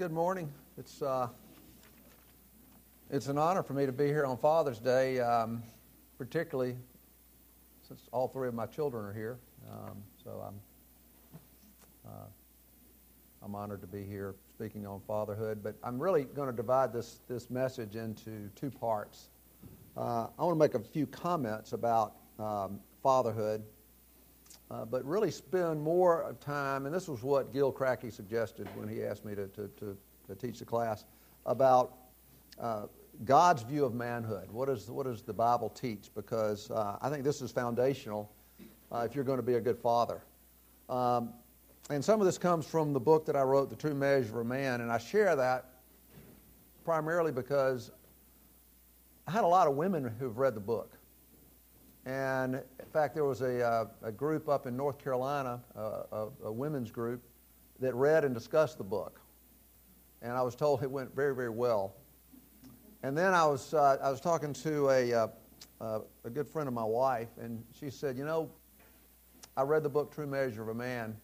good morning. It's uh, it's an honor for me to be here on Father's Day, um, particularly since all three of my children are here. Um, so I'm uh, I'm honored to be here speaking on fatherhood. But I'm really going to divide this this message into two parts. Uh, I want to make a few comments about um, fatherhood uh, but really spend more time, and this was what Gil Cracky suggested when he asked me to, to, to, to teach the class, about uh, God's view of manhood. What, is, what does the Bible teach? Because uh, I think this is foundational uh, if you're going to be a good father. Um, and some of this comes from the book that I wrote, The True Measure of Man, and I share that primarily because I had a lot of women who've read the book. And in fact, there was a, uh, a group up in North Carolina, uh, a, a, women's group, that read and discussed the book. And I was told it went very, very well. And then I was, uh, I was talking to a, uh, uh, a good friend of my wife, and she said, You know, I read the book True Measure of a Man,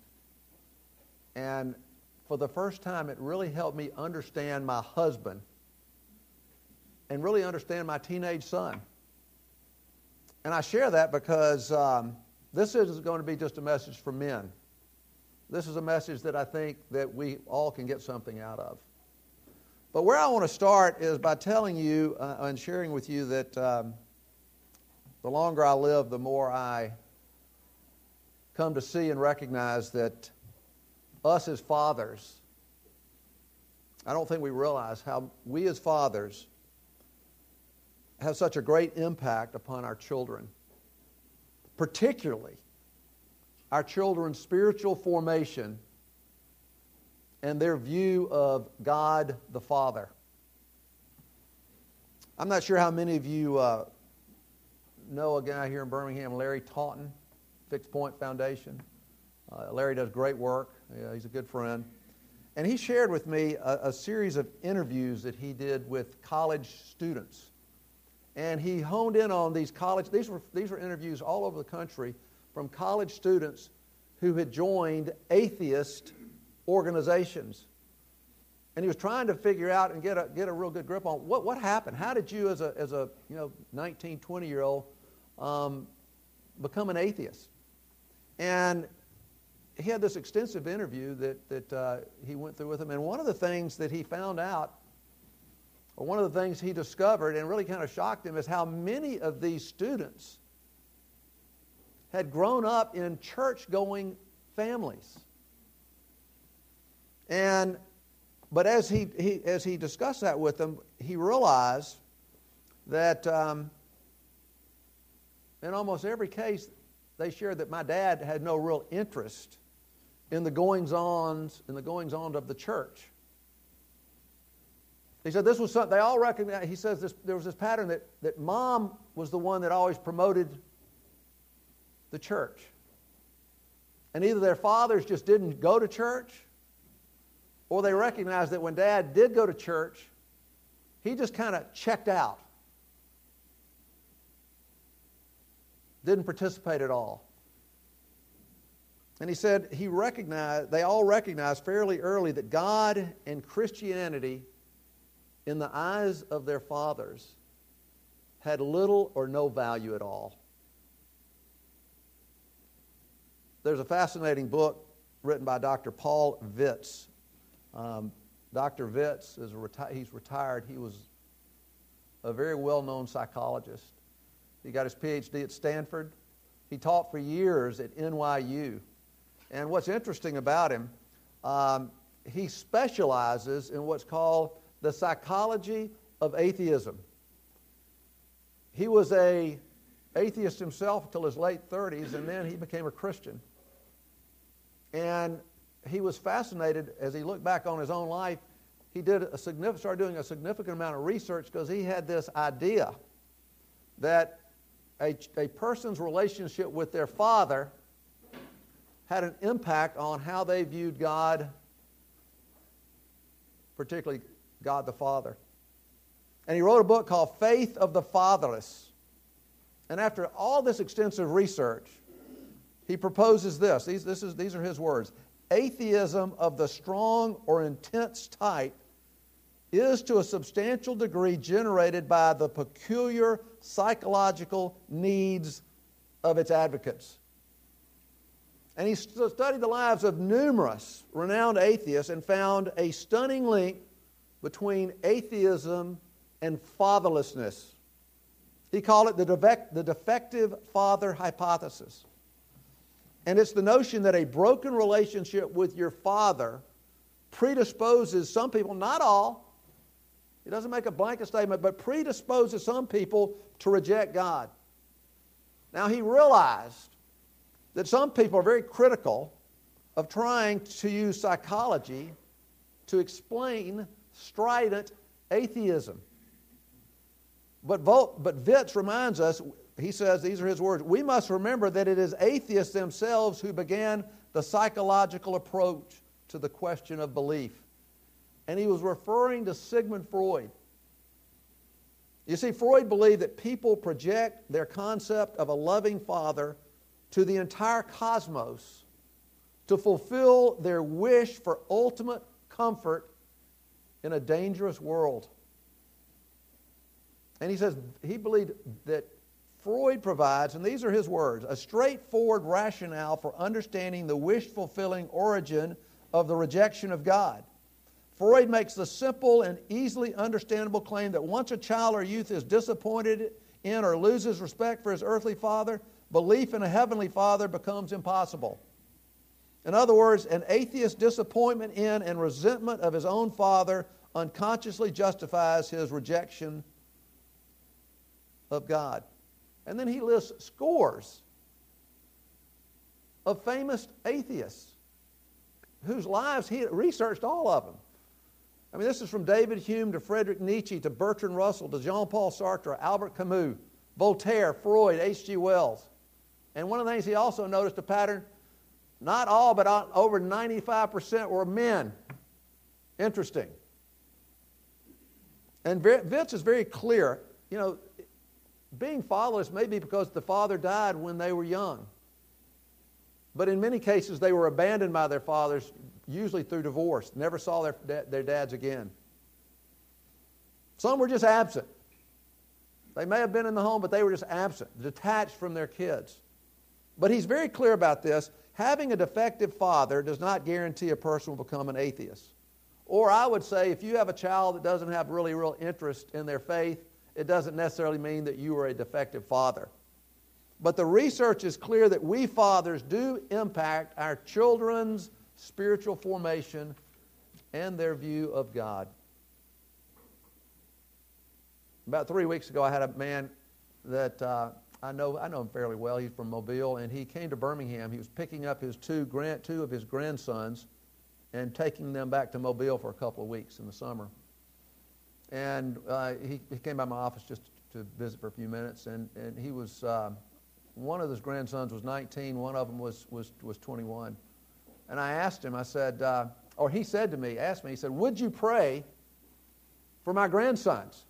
and for the first time, it really helped me understand my husband and really understand my teenage son. And I share that because um, this isn't going to be just a message for men. This is a message that I think that we all can get something out of. But where I want to start is by telling you uh, and sharing with you that um, the longer I live, the more I come to see and recognize that us as fathers, I don't think we realize how we as fathers has such a great impact upon our children, particularly our children's spiritual formation and their view of God the Father. I'm not sure how many of you uh, know a guy here in Birmingham, Larry Taunton, Fixed Point Foundation. Uh, Larry does great work. Yeah, he's a good friend. And he shared with me a, a series of interviews that he did with college students and he honed in on these college, these were, these were interviews all over the country from college students who had joined atheist organizations. And he was trying to figure out and get a, get a real good grip on what, what happened. How did you, as a, as a you know, 19, 20 year old, um, become an atheist? And he had this extensive interview that, that uh, he went through with him. And one of the things that he found out one of the things he discovered and really kind of shocked him is how many of these students had grown up in church going families. And but as he, he, as he discussed that with them, he realized that um, in almost every case, they shared that my dad had no real interest in the goings ons in the goings on of the church. He said this was something they all recognized. He says this, there was this pattern that, that mom was the one that always promoted the church. And either their fathers just didn't go to church, or they recognized that when dad did go to church, he just kind of checked out, didn't participate at all. And he said he recognized, they all recognized fairly early that God and Christianity in the eyes of their fathers, had little or no value at all. There's a fascinating book written by Dr. Paul Vitz. Um, Dr. Vitz is reti- he's retired. He was a very well-known psychologist. He got his PhD at Stanford. He taught for years at NYU. And what's interesting about him, um, he specializes in what's called the psychology of atheism. He was a atheist himself until his late 30s, and then he became a Christian. And he was fascinated as he looked back on his own life. He did a significant, started doing a significant amount of research because he had this idea that a, a person's relationship with their father had an impact on how they viewed God, particularly God the Father. And he wrote a book called Faith of the Fatherless. And after all this extensive research, he proposes this. These, this is, these are his words. atheism of the strong or intense type is to a substantial degree generated by the peculiar psychological needs of its advocates. And he studied the lives of numerous renowned atheists and found a stunning link between atheism and fatherlessness. He called it the, defect, the defective father hypothesis. And it's the notion that a broken relationship with your father predisposes some people, not all, he doesn't make a blanket statement, but predisposes some people to reject God. Now, he realized that some people are very critical of trying to use psychology to explain strident atheism. But, but Vitz reminds us, he says, these are his words, we must remember that it is atheists themselves who began the psychological approach to the question of belief. And he was referring to Sigmund Freud. You see, Freud believed that people project their concept of a loving father to the entire cosmos to fulfill their wish for ultimate comfort in a dangerous world. And he says he believed that Freud provides, and these are his words, a straightforward rationale for understanding the wish fulfilling origin of the rejection of God. Freud makes the simple and easily understandable claim that once a child or youth is disappointed in or loses respect for his earthly father, belief in a heavenly father becomes impossible. In other words, an atheist's disappointment in and resentment of his own father unconsciously justifies his rejection of God. And then he lists scores of famous atheists whose lives he researched all of them. I mean, this is from David Hume to Friedrich Nietzsche to Bertrand Russell to Jean Paul Sartre, Albert Camus, Voltaire, Freud, H.G. Wells. And one of the things he also noticed a pattern not all, but over 95% were men. Interesting. And Vitz is very clear. You know, being fatherless may be because the father died when they were young. But in many cases, they were abandoned by their fathers usually through divorce, never saw their, their dads again. Some were just absent. They may have been in the home, but they were just absent, detached from their kids. But he's very clear about this. Having a defective father does not guarantee a person will become an atheist. Or I would say, if you have a child that doesn't have really real interest in their faith, it doesn't necessarily mean that you are a defective father. But the research is clear that we fathers do impact our children's spiritual formation, and their view of God. About three weeks ago, I had a man that uh, I know I know him fairly well. He's from Mobile, and he came to Birmingham. He was picking up his two grand, two of his grandsons, and taking them back to Mobile for a couple of weeks in the summer. And uh, he, he, came by my office just to visit for a few minutes, and, and he was uh, one of his grandsons was 19, one of them was was was 21. And I asked him, I said, uh, or he said to me, asked me, he said, Would you pray for my grandsons?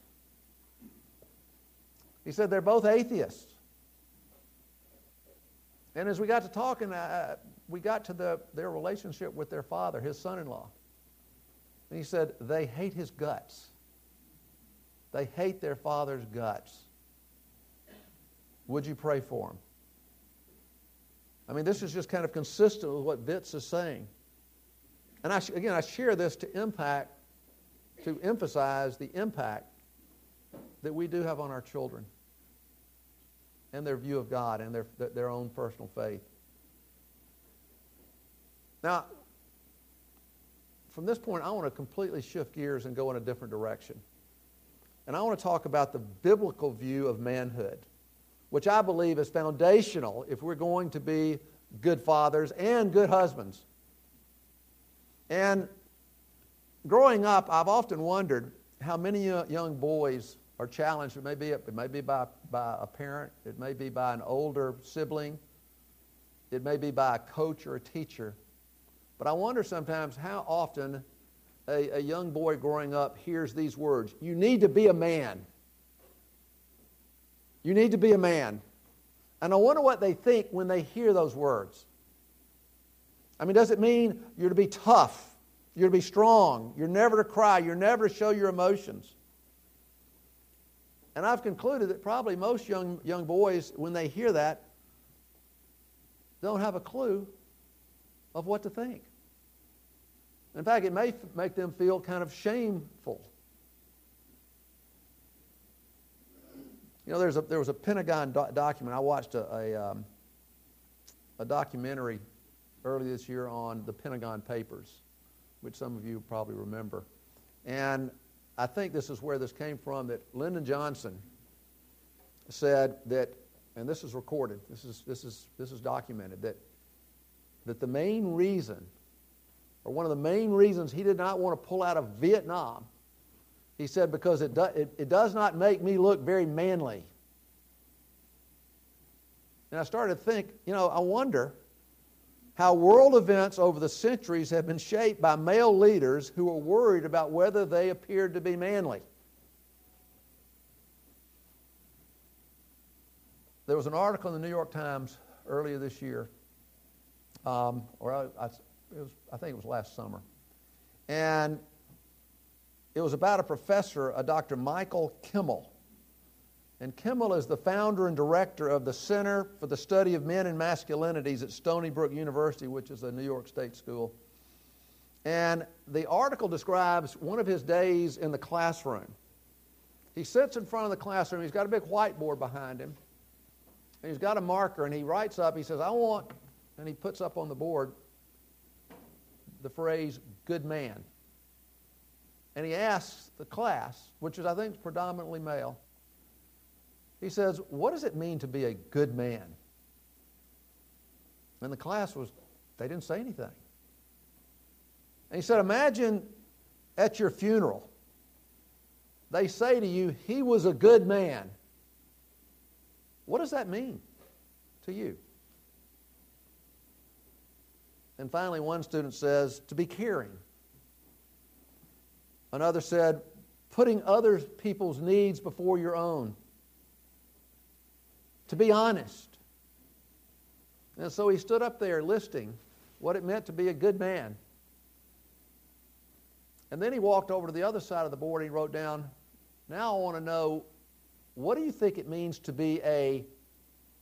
He said, They're both atheists. And as we got to talking, uh, we got to the, their relationship with their father, his son in law. And he said, They hate his guts. They hate their father's guts. Would you pray for him? I mean, this is just kind of consistent with what Vitz is saying. And I, again, I share this to impact, to emphasize the impact that we do have on our children and their view of God and their, their own personal faith. Now, from this point, I want to completely shift gears and go in a different direction. And I want to talk about the biblical view of manhood which I believe is foundational if we're going to be good fathers and good husbands. And growing up, I've often wondered how many young boys are challenged. It may be, it may be by, by a parent, it may be by an older sibling, it may be by a coach or a teacher. But I wonder sometimes how often a, a young boy growing up hears these words You need to be a man. You need to be a man. And I wonder what they think when they hear those words. I mean, does it mean you're to be tough? You're to be strong. You're never to cry. You're never to show your emotions. And I've concluded that probably most young, young boys, when they hear that, don't have a clue of what to think. In fact, it may make them feel kind of shameful. You know, there's a, there was a Pentagon do- document. I watched a, a, um, a documentary early this year on the Pentagon Papers, which some of you probably remember. And I think this is where this came from that Lyndon Johnson said that, and this is recorded, this is, this is, this is documented, that, that the main reason, or one of the main reasons he did not want to pull out of Vietnam, he said, because it, do, it, it does not make me look very manly. And I started to think, you know, I wonder how world events over the centuries have been shaped by male leaders who are worried about whether they appeared to be manly. There was an article in the New York Times earlier this year, um, or I, I, was, I think it was last summer, and it was about a professor, a Dr. Michael Kimmel. And Kimmel is the founder and director of the Center for the Study of Men and Masculinities at Stony Brook University, which is a New York State school. And the article describes one of his days in the classroom. He sits in front of the classroom, he's got a big whiteboard behind him, and he's got a marker, and he writes up, he says, I want, and he puts up on the board the phrase, good man. And he asks the class, which is, I think, predominantly male, he says, What does it mean to be a good man? And the class was, they didn't say anything. And he said, Imagine at your funeral, they say to you, He was a good man. What does that mean to you? And finally, one student says, To be caring. Another said, Putting other people's needs before your own to be honest. And so he stood up there listing what it meant to be a good man. And then he walked over to the other side of the board and he wrote down, Now I want to know, what do you think it means to be a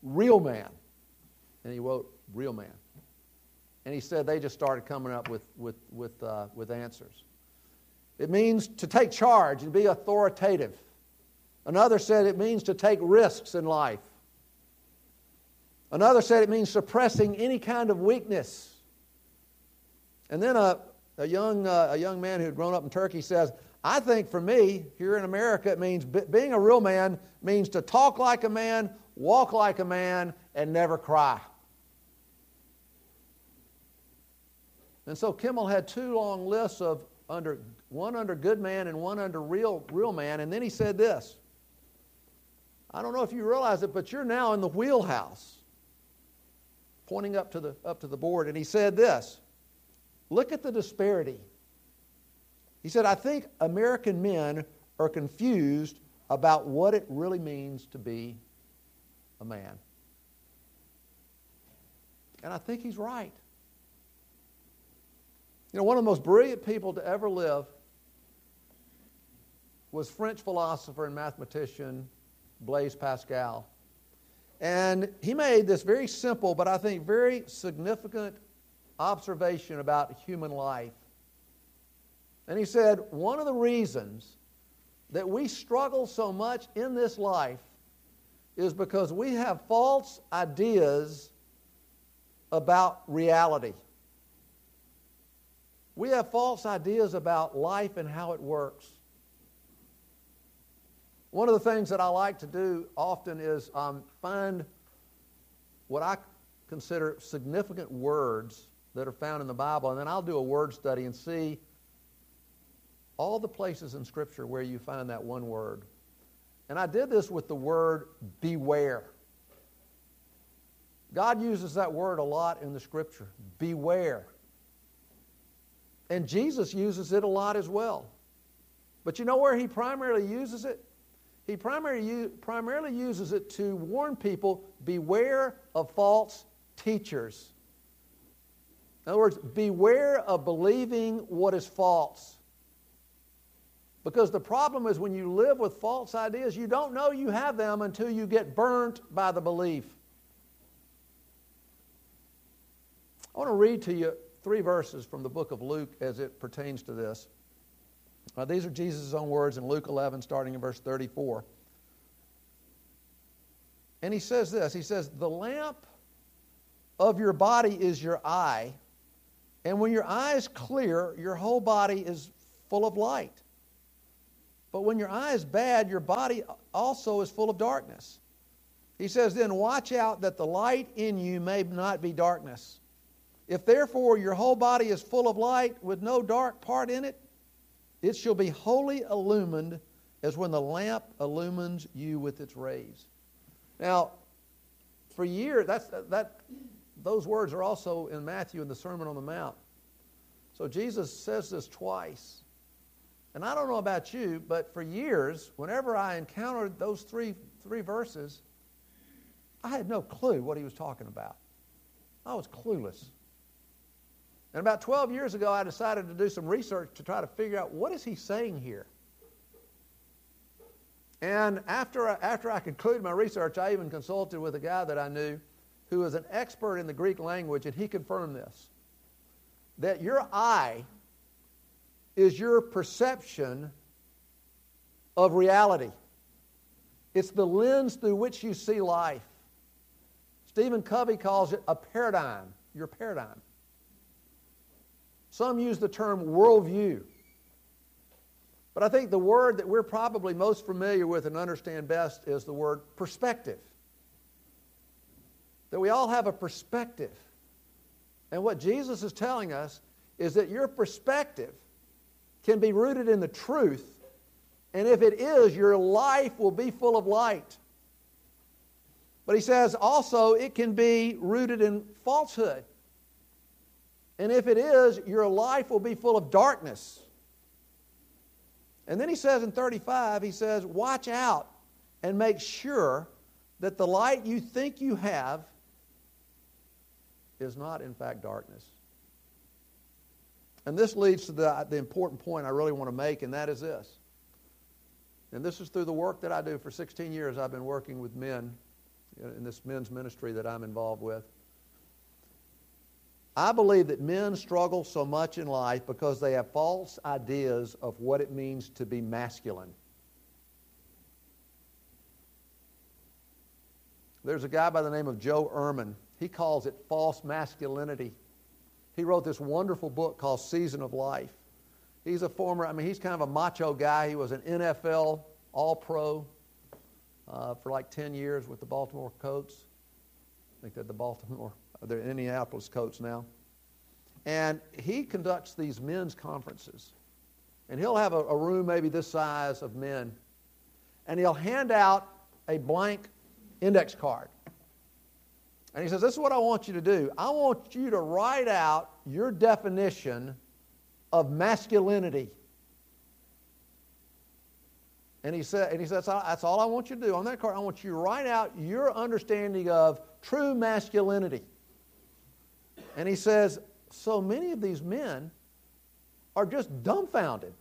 real man? And he wrote, Real man. And he said they just started coming up with, with, with, uh, with answers. It means to take charge and be authoritative. Another said it means to take risks in life. Another said it means suppressing any kind of weakness. And then a, a, young, uh, a young man who had grown up in Turkey says, I think for me, here in America, it means being a real man means to talk like a man, walk like a man, and never cry. And so Kimmel had two long lists of under one under good man and one under real real man, and then he said this. I don't know if you realize it, but you're now in the wheelhouse pointing up to the, up to the board, and he said this Look at the disparity. He said, I think American men are confused about what it really means to be a man. And I think he's right. You know, one of the most brilliant people to ever live was French philosopher and mathematician Blaise Pascal. And he made this very simple, but I think very significant observation about human life. And he said, one of the reasons that we struggle so much in this life is because we have false ideas about reality. We have false ideas about life and how it works. One of the things that I like to do often is um, find what I consider significant words that are found in the Bible, and then I'll do a word study and see all the places in Scripture where you find that one word. And I did this with the word beware. God uses that word a lot in the Scripture beware. And Jesus uses it a lot as well. But you know where he primarily uses it? He primarily, primarily uses it to warn people beware of false teachers. In other words, beware of believing what is false. Because the problem is when you live with false ideas, you don't know you have them until you get burnt by the belief. I want to read to you three verses from the book of Luke as it pertains to this. Now, these are Jesus' own words in Luke 11, starting in verse 34. And he says this He says, The lamp of your body is your eye. And when your eye is clear, your whole body is full of light. But when your eye is bad, your body also is full of darkness. He says, Then watch out that the light in you may not be darkness. If therefore your whole body is full of light with no dark part in it, it shall be wholly illumined as when the lamp illumines you with its rays. Now, for years, that's, that, those words are also in Matthew in the Sermon on the Mount. So Jesus says this twice. And I don't know about you, but for years, whenever I encountered those three, three verses, I had no clue what he was talking about. I was clueless. And about 12 years ago, I decided to do some research to try to figure out what is he saying here. And after I, after I concluded my research, I even consulted with a guy that I knew who was an expert in the Greek language, and he confirmed this that your eye is your perception of reality. It's the lens through which you see life. Stephen Covey calls it a paradigm, your paradigm. Some use the term worldview. But I think the word that we're probably most familiar with and understand best is the word perspective. That we all have a perspective. And what Jesus is telling us is that your perspective can be rooted in the truth, and if it is, your life will be full of light. But he says also it can be rooted in falsehood. And if it is, your life will be full of darkness. And then he says in 35, he says, Watch out and make sure that the light you think you have is not, in fact, darkness. And this leads to the, the important point I really want to make, and that is this. And this is through the work that I do. For 16 years, I've been working with men in this men's ministry that I'm involved with. I believe that men struggle so much in life because they have false ideas of what it means to be masculine. There's a guy by the name of Joe Ehrmann. He calls it false masculinity. He wrote this wonderful book called Season of Life. He's a former, I mean, he's kind of a macho guy. He was an NFL All Pro uh, for like 10 years with the Baltimore Colts. I think they're the Baltimore they're Indianapolis Colts now. And he conducts these men's conferences. And he'll have a, a room maybe this size of men. And he'll hand out a blank index card. And he says, This is what I want you to do. I want you to write out your definition of masculinity. And he said, and he says, that's all I want you to do on that card. I want you to write out your understanding of true masculinity. And he says, so many of these men are just dumbfounded.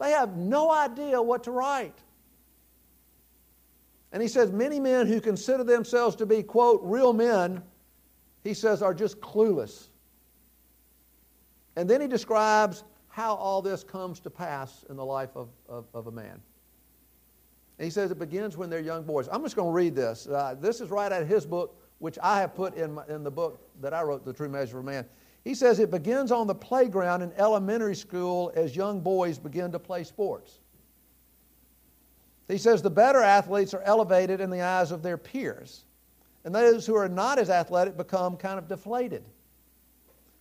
They have no idea what to write. And he says, many men who consider themselves to be, quote, real men, he says, are just clueless. And then he describes how all this comes to pass in the life of, of, of a man. And he says it begins when they're young boys. I'm just going to read this. Uh, this is right out of his book, which I have put in, my, in the book that I wrote, The True Measure of Man. He says it begins on the playground in elementary school as young boys begin to play sports. He says the better athletes are elevated in the eyes of their peers, and those who are not as athletic become kind of deflated.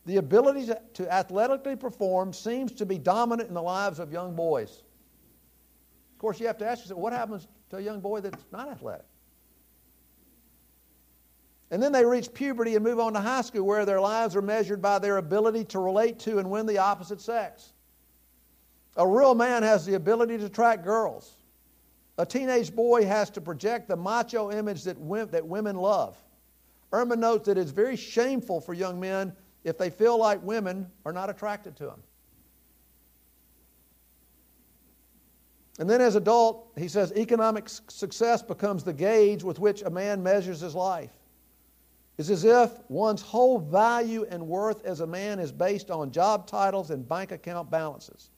The ability to, to athletically perform seems to be dominant in the lives of young boys. Of course, you have to ask yourself what happens to a young boy that's not athletic? And then they reach puberty and move on to high school, where their lives are measured by their ability to relate to and win the opposite sex. A real man has the ability to attract girls. A teenage boy has to project the macho image that, women love. Ehrmann notes that it's very shameful for young men if they feel like women are not attracted to them. And then as adult, he says economic success becomes the gauge with which a man measures his life. It's as if one's whole value and worth as a man is based on job titles and bank account balances.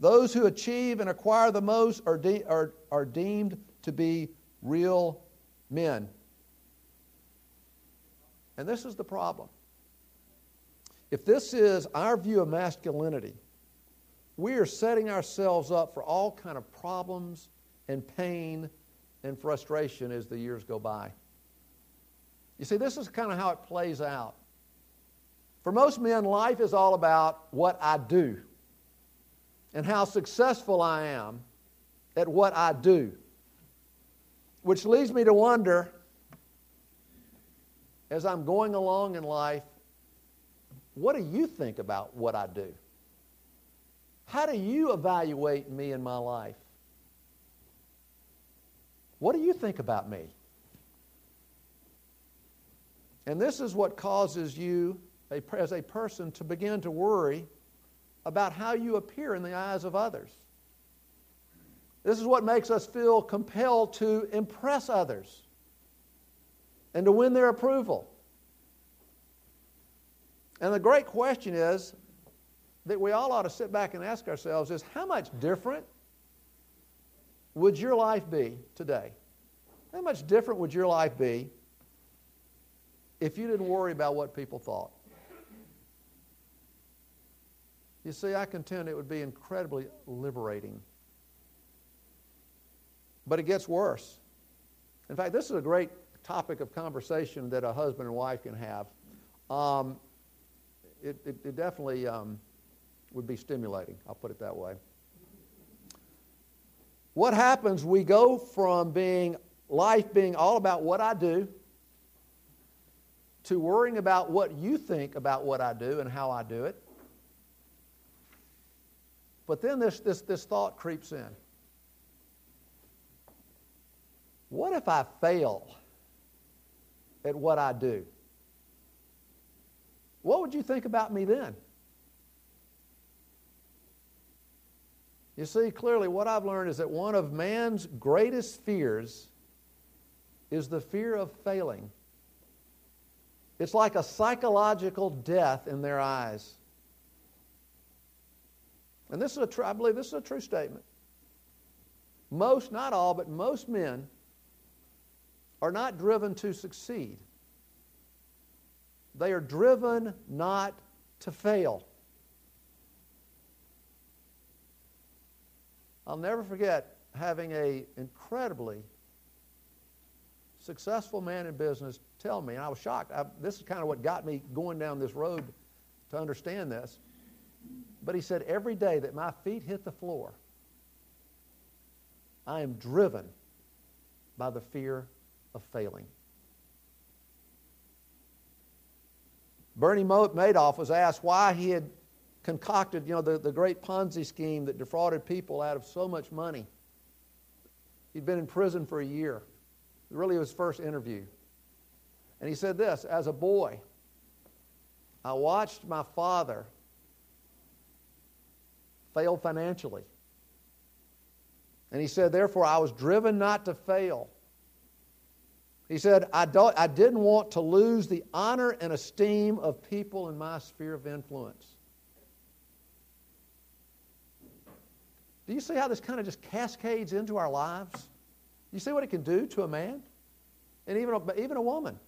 Those who achieve and acquire the most are, de- are, are deemed to be real men. And this is the problem. If this is our view of masculinity, we are setting ourselves up for all kind of problems and pain and frustration as the years go by. You see, this is kind of how it plays out. For most men, life is all about what I do and how successful I am at what I do. Which leads me to wonder, as I'm going along in life, what do you think about what I do? How do you evaluate me in my life? What do you think about me? And this is what causes you, as a person, to begin to worry about how you appear in the eyes of others. This is what makes us feel compelled to impress others and to win their approval. And the great question is that we all ought to sit back and ask ourselves is how much different would your life be today? How much different would your life be if you didn't worry about what people thought? You see, I contend it would be incredibly liberating. But it gets worse. In fact, this is a great topic of conversation that a husband and wife can have. Um, it, it, it, definitely um, would be stimulating, I'll put it that way. What happens, we go from being life being all about what I do to worrying about what you think about what I do and how I do it. But then this, this, this thought creeps in. What if I fail at what I do? What would you think about me then? You see, clearly, what I've learned is that one of man's greatest fears is the fear of failing. It's like a psychological death in their eyes. And this is a true, I believe this is a true statement. Most, not all, but most men are not driven to succeed. They are driven not to fail. I'll never forget having a incredibly successful man in business tell me, and I was shocked. I, this is kind of what got me going down this road to understand this. But he said, every day that my feet hit the floor, I am driven by the fear of failing. Bernie Madoff was asked why he had concocted, you know, the, the great Ponzi scheme that defrauded people out of so much money. He'd been in prison for a year. Really his first interview. And he said this As a boy, I watched my father fail financially. And he said, Therefore, I was driven not to fail. He said, I, don't, I didn't want to lose the honor and esteem of people in my sphere of influence. Do you see how this kind of just cascades into our lives? You see what it can do to a man? And even a, even a woman.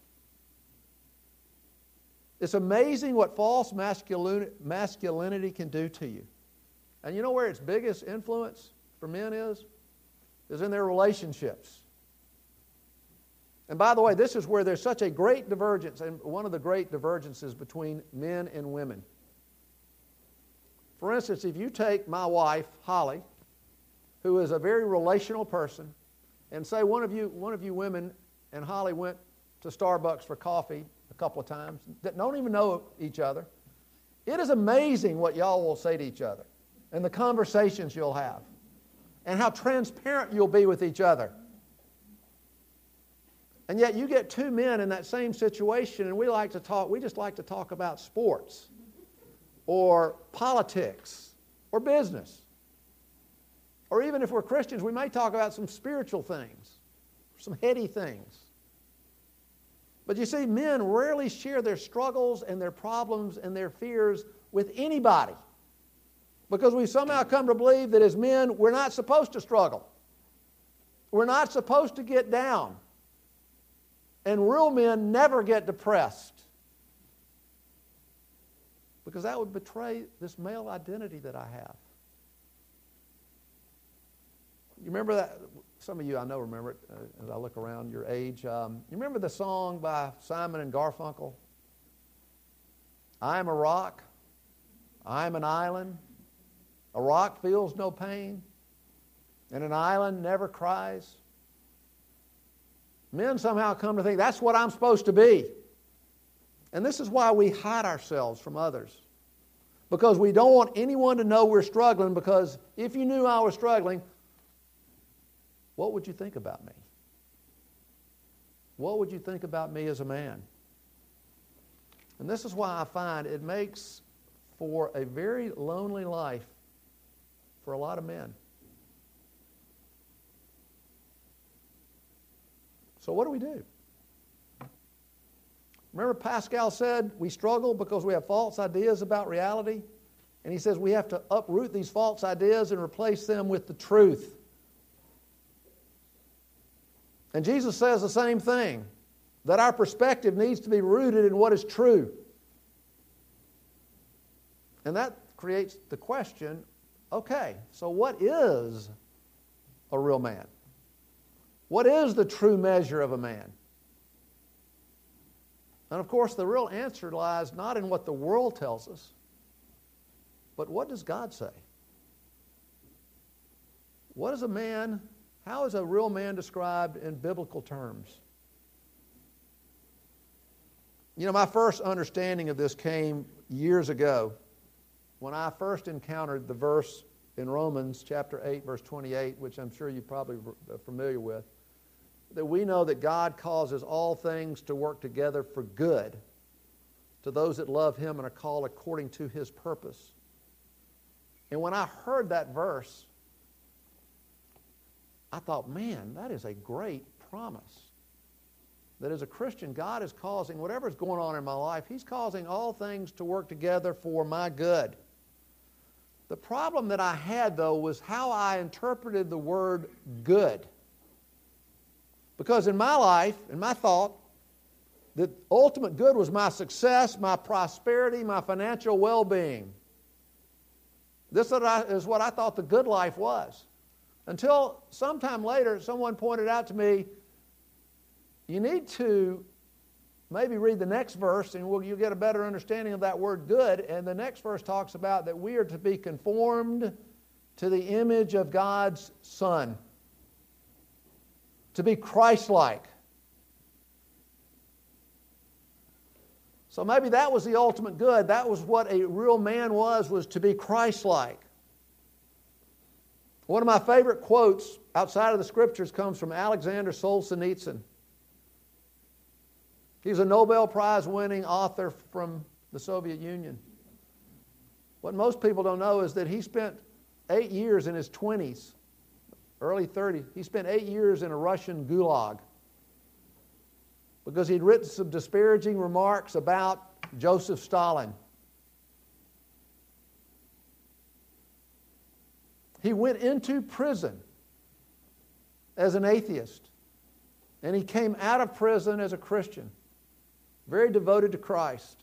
It's amazing what false masculinity can do to you. And you know where its biggest influence for men is? Is in their relationships. And by the way, this is where there's such a great divergence, and one of the great divergences between men and women. For instance, if you take my wife, Holly, who is a very relational person, and say one of you, one of you women and Holly went to Starbucks for coffee couple of times that don't even know each other, it is amazing what y'all will say to each other and the conversations you'll have and how transparent you'll be with each other. And yet you get two men in that same situation, and we like to talk, we just like to talk about sports or politics or business. Or even if we're Christians, we may talk about some spiritual things, some heady things. But you see, men rarely share their struggles and their problems and their fears with anybody. Because we somehow come to believe that as men, we're not supposed to struggle. We're not supposed to get down. And real men never get depressed. Because that would betray this male identity that I have. You remember that? Some of you I know remember it uh, as I look around your age. Um, you remember the song by Simon and Garfunkel? I am a rock. I am an island. A rock feels no pain, and an island never cries. Men somehow come to think that's what I'm supposed to be. And this is why we hide ourselves from others. Because we don't want anyone to know we're struggling, because if you knew I was struggling, what would you think about me? What would you think about me as a man? And this is why I find it makes for a very lonely life for a lot of men. So, what do we do? Remember, Pascal said we struggle because we have false ideas about reality? And he says we have to uproot these false ideas and replace them with the truth. And Jesus says the same thing that our perspective needs to be rooted in what is true. And that creates the question okay, so what is a real man? What is the true measure of a man? And of course, the real answer lies not in what the world tells us, but what does God say? What is a man, how is a real man described in biblical terms? You know, my first understanding of this came years ago when I first encountered the verse in Romans chapter 8, verse 28, which I'm sure you're probably uh, familiar with, that we know that God causes all things to work together for good to those that love Him and are called according to His purpose. And when I heard that verse, I thought, man, that is a great promise. That as a Christian, God is causing whatever is going on in my life, He's causing all things to work together for my good. The problem that I had, though, was how I interpreted the word good. Because in my life, in my thought, the ultimate good was my success, my prosperity, my financial well being. This is what I thought the good life was. Until sometime later, someone pointed out to me, you need to maybe read the next verse and we'll, you'll get a better understanding of that word good. And the next verse talks about that we are to be conformed to the image of God's Son, to be Christ like. So maybe that was the ultimate good. That was what a real man was, was to be Christ like. One of my favorite quotes outside of the scriptures comes from Alexander Solzhenitsyn. He's a Nobel Prize winning author from the Soviet Union. What most people don't know is that he spent eight years in his 20s, early 30s, he spent eight years in a Russian gulag because he'd written some disparaging remarks about Joseph Stalin. He went into prison as an atheist, and he came out of prison as a Christian very devoted to Christ.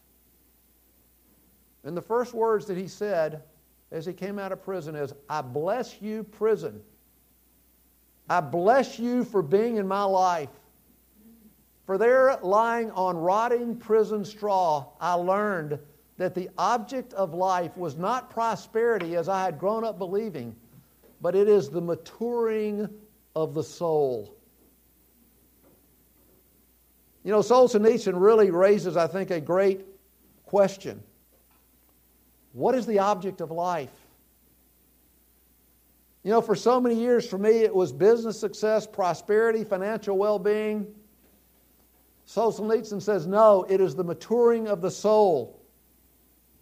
And the first words that he said as he came out of prison is, I bless you, prison. I bless you for being in my life. For there, lying on rotting prison straw, I learned that the object of life was not prosperity as I had grown up believing, but it is the maturing of the soul. You know, Solzhenitsyn really raises, I think, a great question. What is the object of life? You know, for so many years, for me, it was business success, prosperity, financial well being. Solzhenitsyn says, no, it is the maturing of the soul.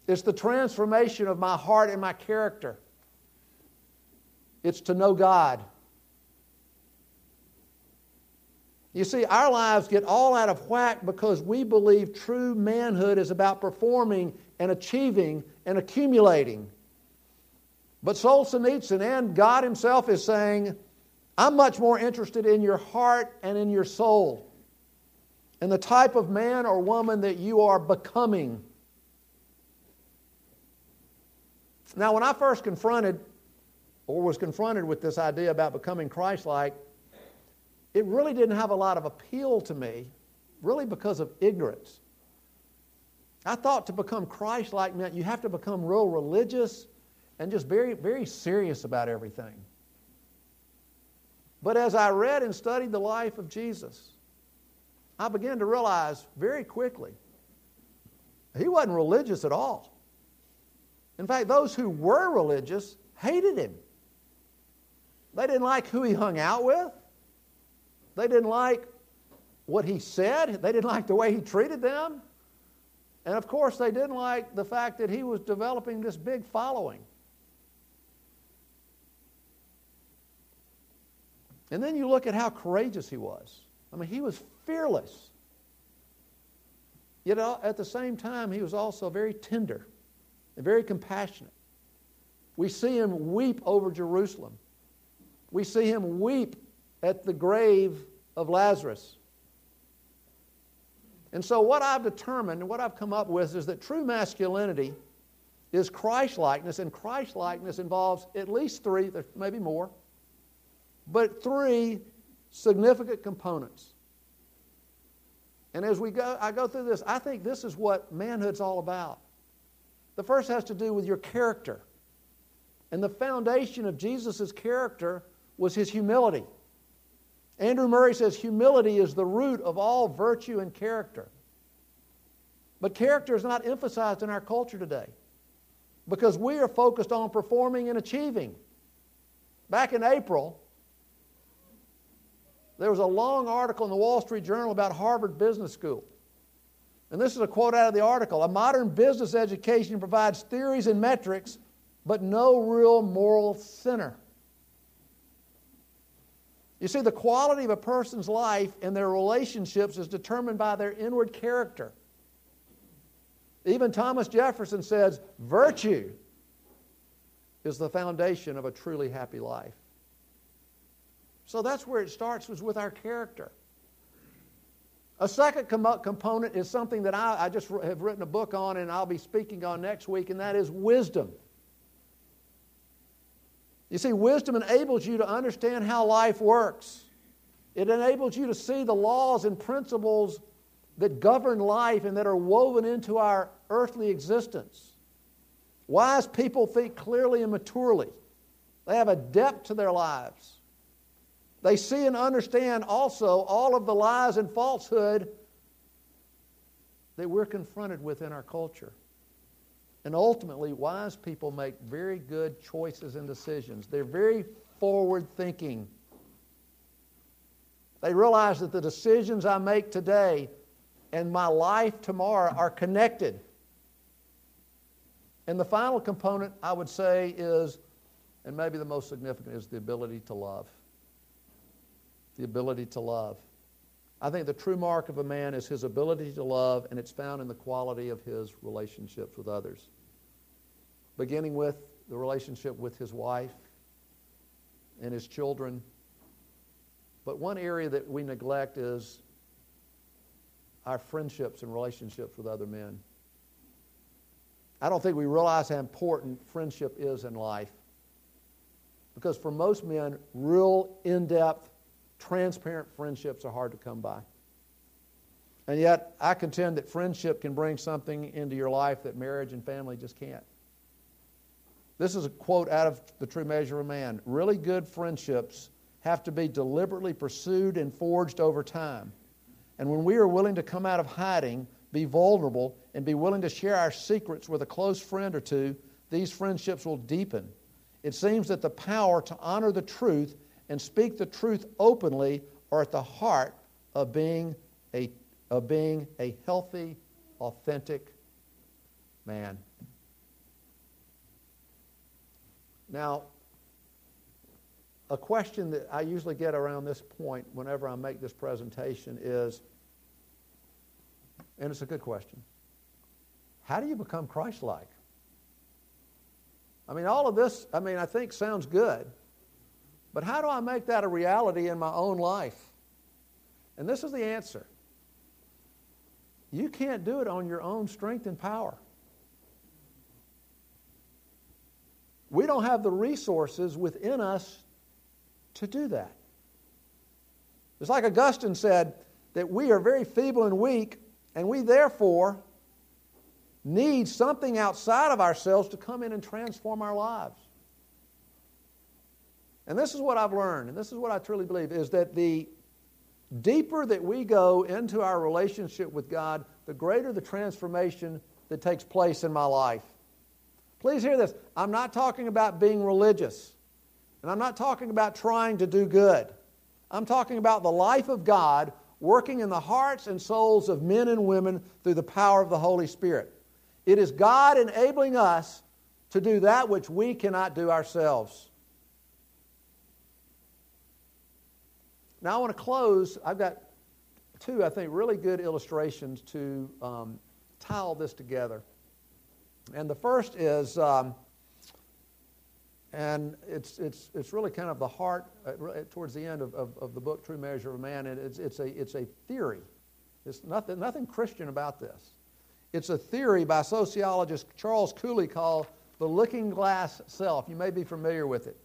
It's the transformation of my heart and my character. It's to know God. You see, our lives get all out of whack because we believe true manhood is about performing and achieving and accumulating. But Solzhenitsyn and God Himself is saying, I'm much more interested in your heart and in your soul, and the type of man or woman that you are becoming. Now, when I first confronted or was confronted with this idea about becoming Christ like, it really didn't have a lot of appeal to me, really because of ignorance. I thought to become Christ like meant you have to become real religious and just very, very serious about everything. But as I read and studied the life of Jesus, I began to realize very quickly he wasn't religious at all. In fact, those who were religious hated him. They didn't like who he hung out with. They didn't like what he said. They didn't like the way he treated them. And of course, they didn't like the fact that he was developing this big following. And then you look at how courageous he was. I mean, he was fearless. Yet at the same time, he was also very tender and very compassionate. We see him weep over Jerusalem. We see him weep at the grave of Lazarus. And so, what I've determined and what I've come up with is that true masculinity is Christ likeness, and Christ likeness involves at least three, there may more, but three significant components. And as we go, I go through this, I think this is what manhood's all about. The first has to do with your character. And the foundation of Jesus' character was his humility. Andrew Murray says humility is the root of all virtue and character. But character is not emphasized in our culture today because we are focused on performing and achieving. Back in April, there was a long article in the Wall Street Journal about Harvard Business School. And this is a quote out of the article A modern business education provides theories and metrics, but no real moral center. You see, the quality of a person's life and their relationships is determined by their inward character. Even Thomas Jefferson says, virtue is the foundation of a truly happy life. So that's where it starts, was with our character. A second com- component is something that I, I just have written a book on and I'll be speaking on next week, and that is wisdom. You see, wisdom enables you to understand how life works. It enables you to see the laws and principles that govern life and that are woven into our earthly existence. Wise people think clearly and maturely, they have a depth to their lives. They see and understand also all of the lies and falsehood that we're confronted with in our culture. And ultimately, wise people make very good choices and decisions. They're very forward thinking. They realize that the decisions I make today and my life tomorrow are connected. And the final component, I would say, is, and maybe the most significant, is the ability to love. The ability to love. I think the true mark of a man is his ability to love, and it's found in the quality of his relationships with others. Beginning with the relationship with his wife and his children. But one area that we neglect is our friendships and relationships with other men. I don't think we realize how important friendship is in life. Because for most men, real in depth transparent friendships are hard to come by. And yet, I contend that friendship can bring something into your life that marriage and family just can't. This is a quote out of The True Measure of Man. Really good friendships have to be deliberately pursued and forged over time. And when we are willing to come out of hiding, be vulnerable, and be willing to share our secrets with a close friend or two, these friendships will deepen. It seems that the power to honor the truth and speak the truth openly are at the heart of being a of being a healthy, authentic man. Now, a question that I usually get around this point whenever I make this presentation is, and it's a good question, how do you become Christ like? I mean, all of this, I mean, I think sounds good, but how do I make that a reality in my own life? And this is the answer you can't do it on your own strength and power. We don't have the resources within us to do that. It's like Augustine said that we are very feeble and weak, and we therefore need something outside of ourselves to come in and transform our lives. And this is what I've learned, and this is what I truly believe, is that the deeper that we go into our relationship with God, the greater the transformation that takes place in my life. Please hear this. I'm not talking about being religious, and I'm not talking about trying to do good. I'm talking about the life of God working in the hearts and souls of men and women through the power of the Holy Spirit. It is God enabling us to do that which we cannot do ourselves. Now, I want to close. I've got two, I think, really good illustrations to um, tie all this together. And the first is, um, and it's, it's, it's really kind of the heart uh, towards the end of, of, of, the book, True Measure of Man. And it's, it's, a, it's a theory. There's nothing, nothing Christian about this. It's a theory by sociologist Charles Cooley called the looking glass self. You may be familiar with it.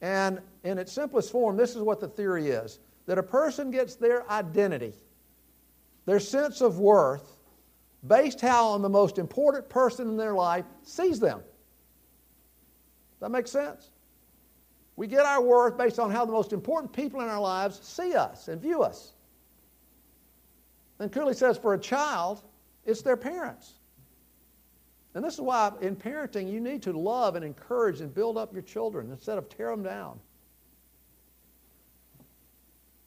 And in its simplest form, this is what the theory is that a person gets their identity, their sense of worth, based how on the most important person in their life sees them. Does that make sense? We get our worth based on how the most important people in our lives see us and view us. Then Cooley says for a child, it's their parents. And this is why in parenting you need to love and encourage and build up your children instead of tear them down.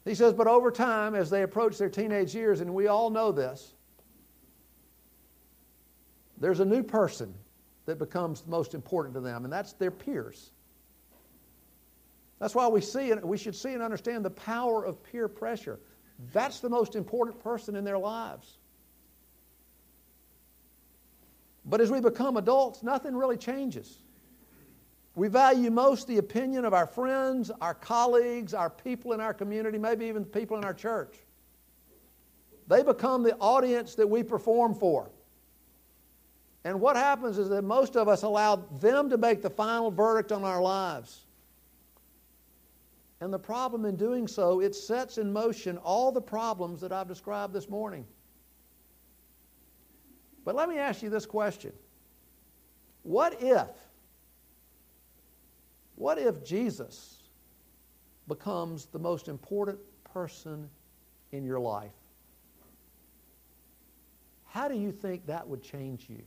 He says, but over time, as they approach their teenage years, and we all know this, there's a new person that becomes most important to them, and that's their peers. That's why we see and we should see and understand the power of peer pressure. That's the most important person in their lives. But as we become adults, nothing really changes. We value most the opinion of our friends, our colleagues, our people in our community, maybe even the people in our church. They become the audience that we perform for. And what happens is that most of us allow them to make the final verdict on our lives. And the problem in doing so, it sets in motion all the problems that I've described this morning. But let me ask you this question What if, what if Jesus becomes the most important person in your life? How do you think that would change you?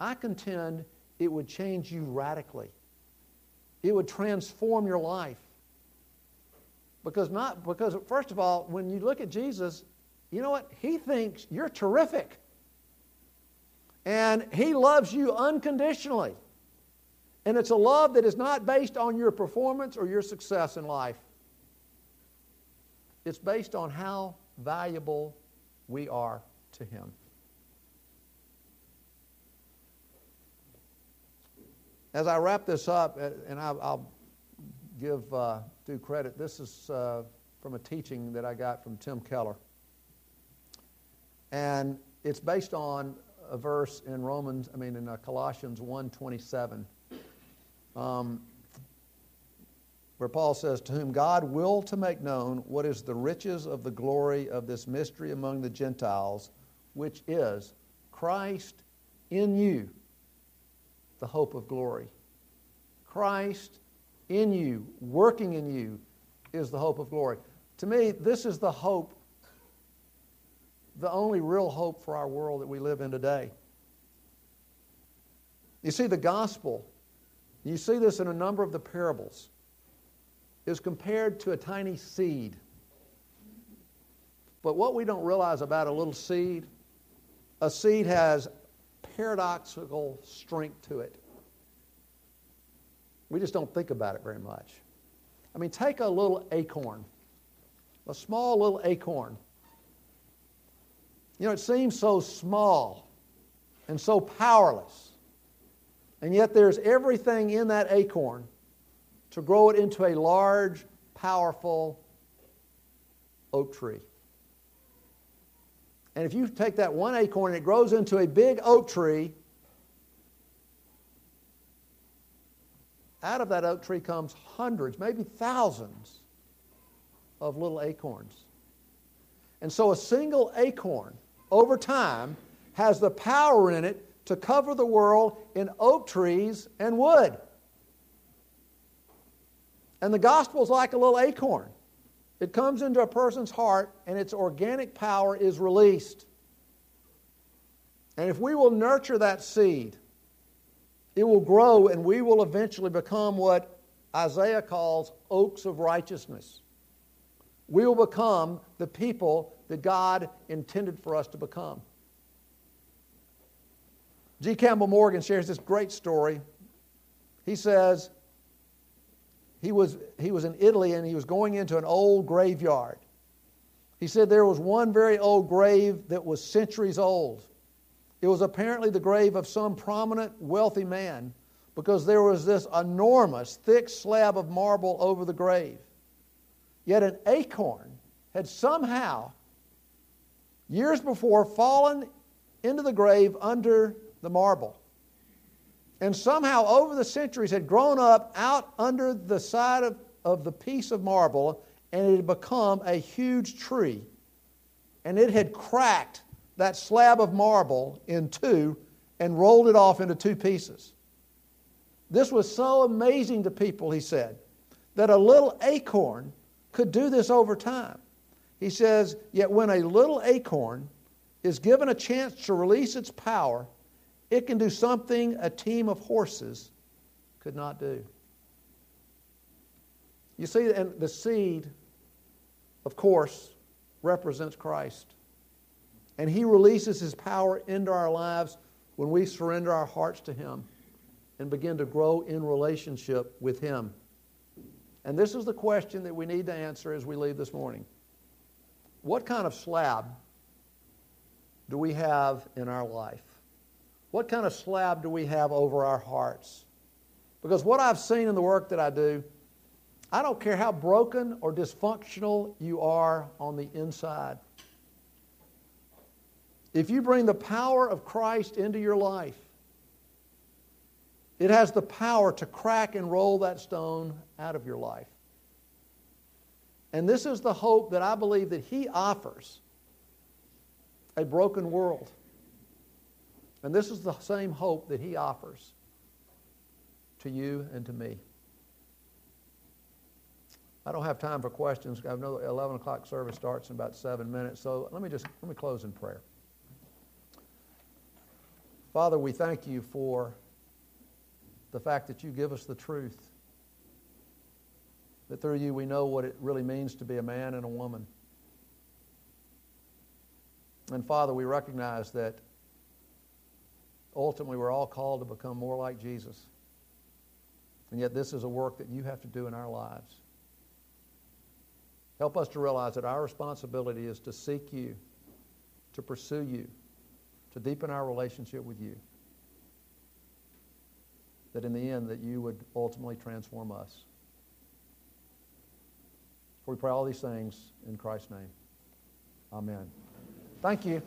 I contend it would change you radically. It would transform your life. Because not because first of all, when you look at Jesus, you know what? He thinks you're terrific. And He loves you unconditionally. And it's a love that is not based on your performance or your success in life. It's based on how valuable we are to Him. As I wrap this up, uh, and I'll give uh, due credit, this is uh, from a teaching that I got from Tim Keller. And it's based on a verse in Romans, I mean in uh, Colossians 1.27, um, where Paul says, To whom God will to make known what is the riches of the glory of this mystery among the Gentiles, which is Christ in you, the hope of glory. Christ in you, working in you, is the hope of glory. To me, this is the hope the only real hope for our world that we live in today. You see, the gospel, you see this in a number of the parables, is compared to a tiny seed. But what we don't realize about a little seed, a seed has paradoxical strength to it. We just don't think about it very much. I mean, take a little acorn, a small little acorn. You know, it seems so small and so powerless. And yet there's everything in that acorn to grow it into a large, powerful oak tree. And if you take that one acorn and it grows into a big oak tree, out of that oak tree comes hundreds, maybe thousands of little acorns. And so a single acorn over time has the power in it to cover the world in oak trees and wood. And the gospel is like a little acorn. It comes into a person's heart and its organic power is released. And if we will nurture that seed, it will grow and we will eventually become what Isaiah calls oaks of righteousness. We will become the people that God intended for us to become. G. Campbell Morgan shares this great story. He says he was, he was in Italy and he was going into an old graveyard. He said there was one very old grave that was centuries old. It was apparently the grave of some prominent, wealthy man because there was this enormous, thick slab of marble over the grave. Yet an acorn had somehow, years before, fallen into the grave under the marble. And somehow, over the centuries, had grown up out under the side of, of the piece of marble, and it had become a huge tree. And it had cracked that slab of marble in two and rolled it off into two pieces. This was so amazing to people, he said, that a little acorn could do this over time. He says, Yet when a little acorn is given a chance to release its power, it can do something a team of horses could not do. You see, and the seed, of course, represents Christ. And He releases His power into our lives when we surrender our hearts to Him and begin to grow in relationship with Him. And this is the question that we need to answer as we leave this morning. What kind of slab do we have in our life? What kind of slab do we have over our hearts? Because what I've seen in the work that I do, I don't care how broken or dysfunctional you are on the inside. If you bring the power of Christ into your life, it has the power to crack and roll that stone out of your life. And this is the hope that I believe that He offers a broken world. And this is the same hope that He offers to you and to me. I don't have time for questions. I know 11 o'clock service starts in about seven minutes. So let me just let me close in prayer. Father, we thank you for the fact that you give us the truth. That through you we know what it really means to be a man and a woman. And Father, we recognize that ultimately we're all called to become more like Jesus. And yet this is a work that you have to do in our lives. Help us to realize that our responsibility is to seek you, to pursue you, to deepen our relationship with you that in the end that you would ultimately transform us. For we pray all these things in Christ's name. Amen. Thank you.